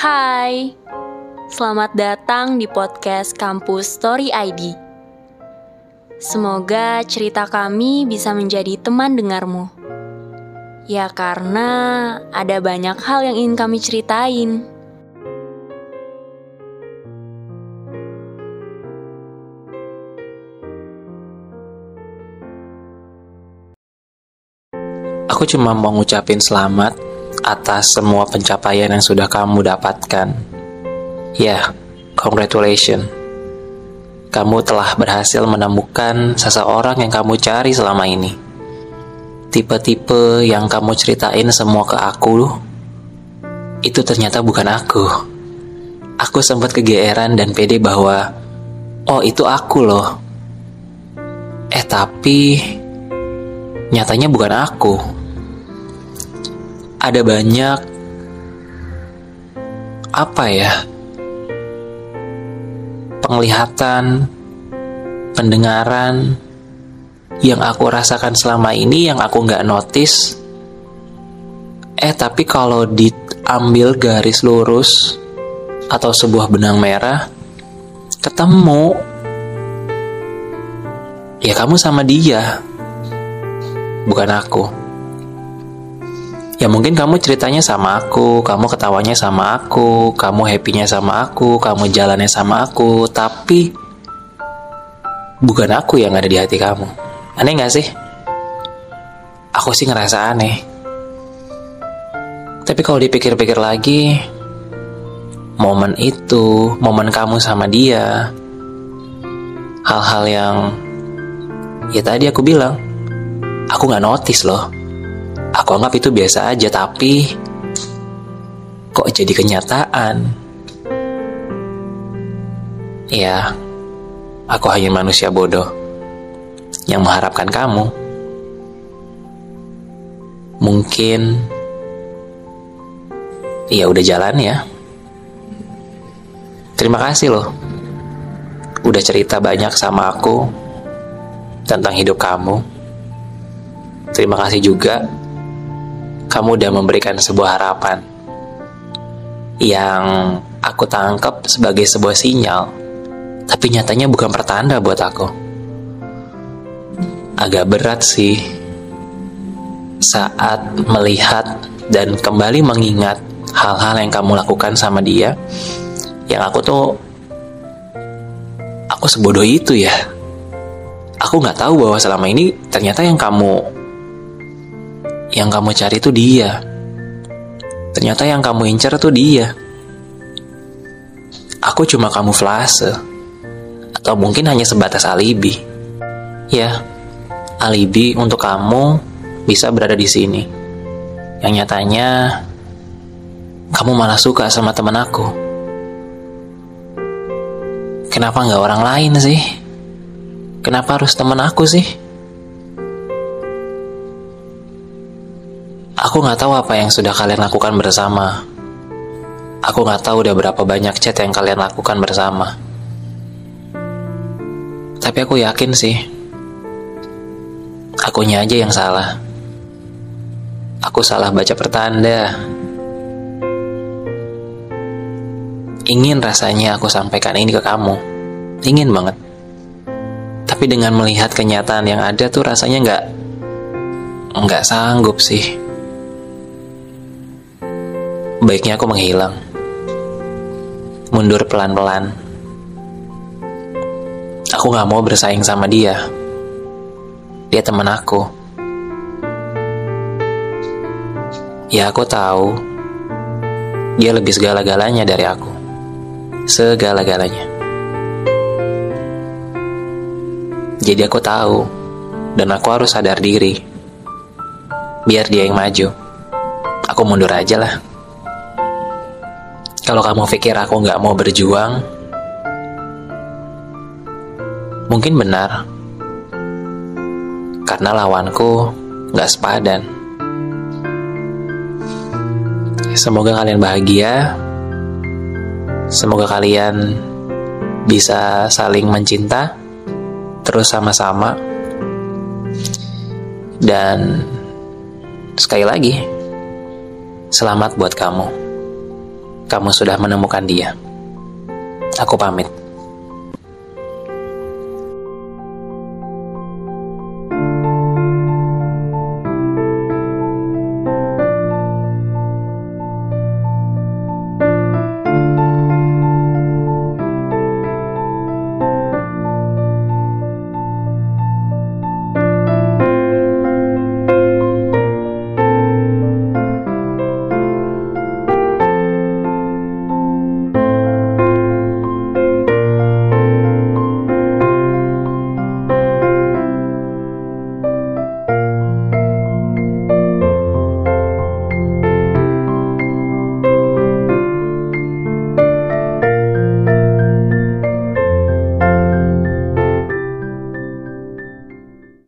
Hai, selamat datang di podcast Kampus Story ID. Semoga cerita kami bisa menjadi teman dengarmu. Ya karena ada banyak hal yang ingin kami ceritain. Aku cuma mau ngucapin selamat atas semua pencapaian yang sudah kamu dapatkan. Ya, congratulations. Kamu telah berhasil menemukan seseorang yang kamu cari selama ini. Tipe-tipe yang kamu ceritain semua ke aku, itu ternyata bukan aku. Aku sempat kegeeran dan pede bahwa, oh itu aku loh. Eh tapi, nyatanya bukan aku ada banyak apa ya penglihatan pendengaran yang aku rasakan selama ini yang aku nggak notice. Eh tapi kalau diambil garis lurus atau sebuah benang merah ketemu ya kamu sama dia bukan aku Ya mungkin kamu ceritanya sama aku, kamu ketawanya sama aku, kamu happy-nya sama aku, kamu jalannya sama aku, tapi bukan aku yang ada di hati kamu. Aneh gak sih? Aku sih ngerasa aneh. Tapi kalau dipikir-pikir lagi, momen itu, momen kamu sama dia, hal-hal yang ya tadi aku bilang, aku gak notice loh Aku anggap itu biasa aja, tapi kok jadi kenyataan? Ya, aku hanya manusia bodoh yang mengharapkan kamu. Mungkin ya udah jalan ya. Terima kasih loh. Udah cerita banyak sama aku tentang hidup kamu. Terima kasih juga kamu udah memberikan sebuah harapan yang aku tangkap sebagai sebuah sinyal, tapi nyatanya bukan pertanda buat aku. Agak berat sih saat melihat dan kembali mengingat hal-hal yang kamu lakukan sama dia, yang aku tuh aku sebodoh itu ya. Aku nggak tahu bahwa selama ini ternyata yang kamu yang kamu cari itu dia. Ternyata yang kamu incar itu dia. Aku cuma kamu flase. Atau mungkin hanya sebatas alibi. Ya, alibi untuk kamu bisa berada di sini. Yang nyatanya, kamu malah suka sama teman aku. Kenapa nggak orang lain sih? Kenapa harus teman aku sih? Aku nggak tahu apa yang sudah kalian lakukan bersama. Aku nggak tahu udah berapa banyak chat yang kalian lakukan bersama. Tapi aku yakin sih, akunya aja yang salah. Aku salah baca pertanda. Ingin rasanya aku sampaikan ini ke kamu. Ingin banget. Tapi dengan melihat kenyataan yang ada tuh rasanya nggak nggak sanggup sih baiknya aku menghilang. Mundur pelan-pelan. Aku gak mau bersaing sama dia. Dia teman aku. Ya aku tahu, dia lebih segala-galanya dari aku. Segala-galanya. Jadi aku tahu, dan aku harus sadar diri. Biar dia yang maju. Aku mundur aja lah. Kalau kamu pikir aku nggak mau berjuang, mungkin benar. Karena lawanku nggak sepadan. Semoga kalian bahagia. Semoga kalian bisa saling mencinta terus sama-sama. Dan sekali lagi, selamat buat kamu. Kamu sudah menemukan dia. Aku pamit.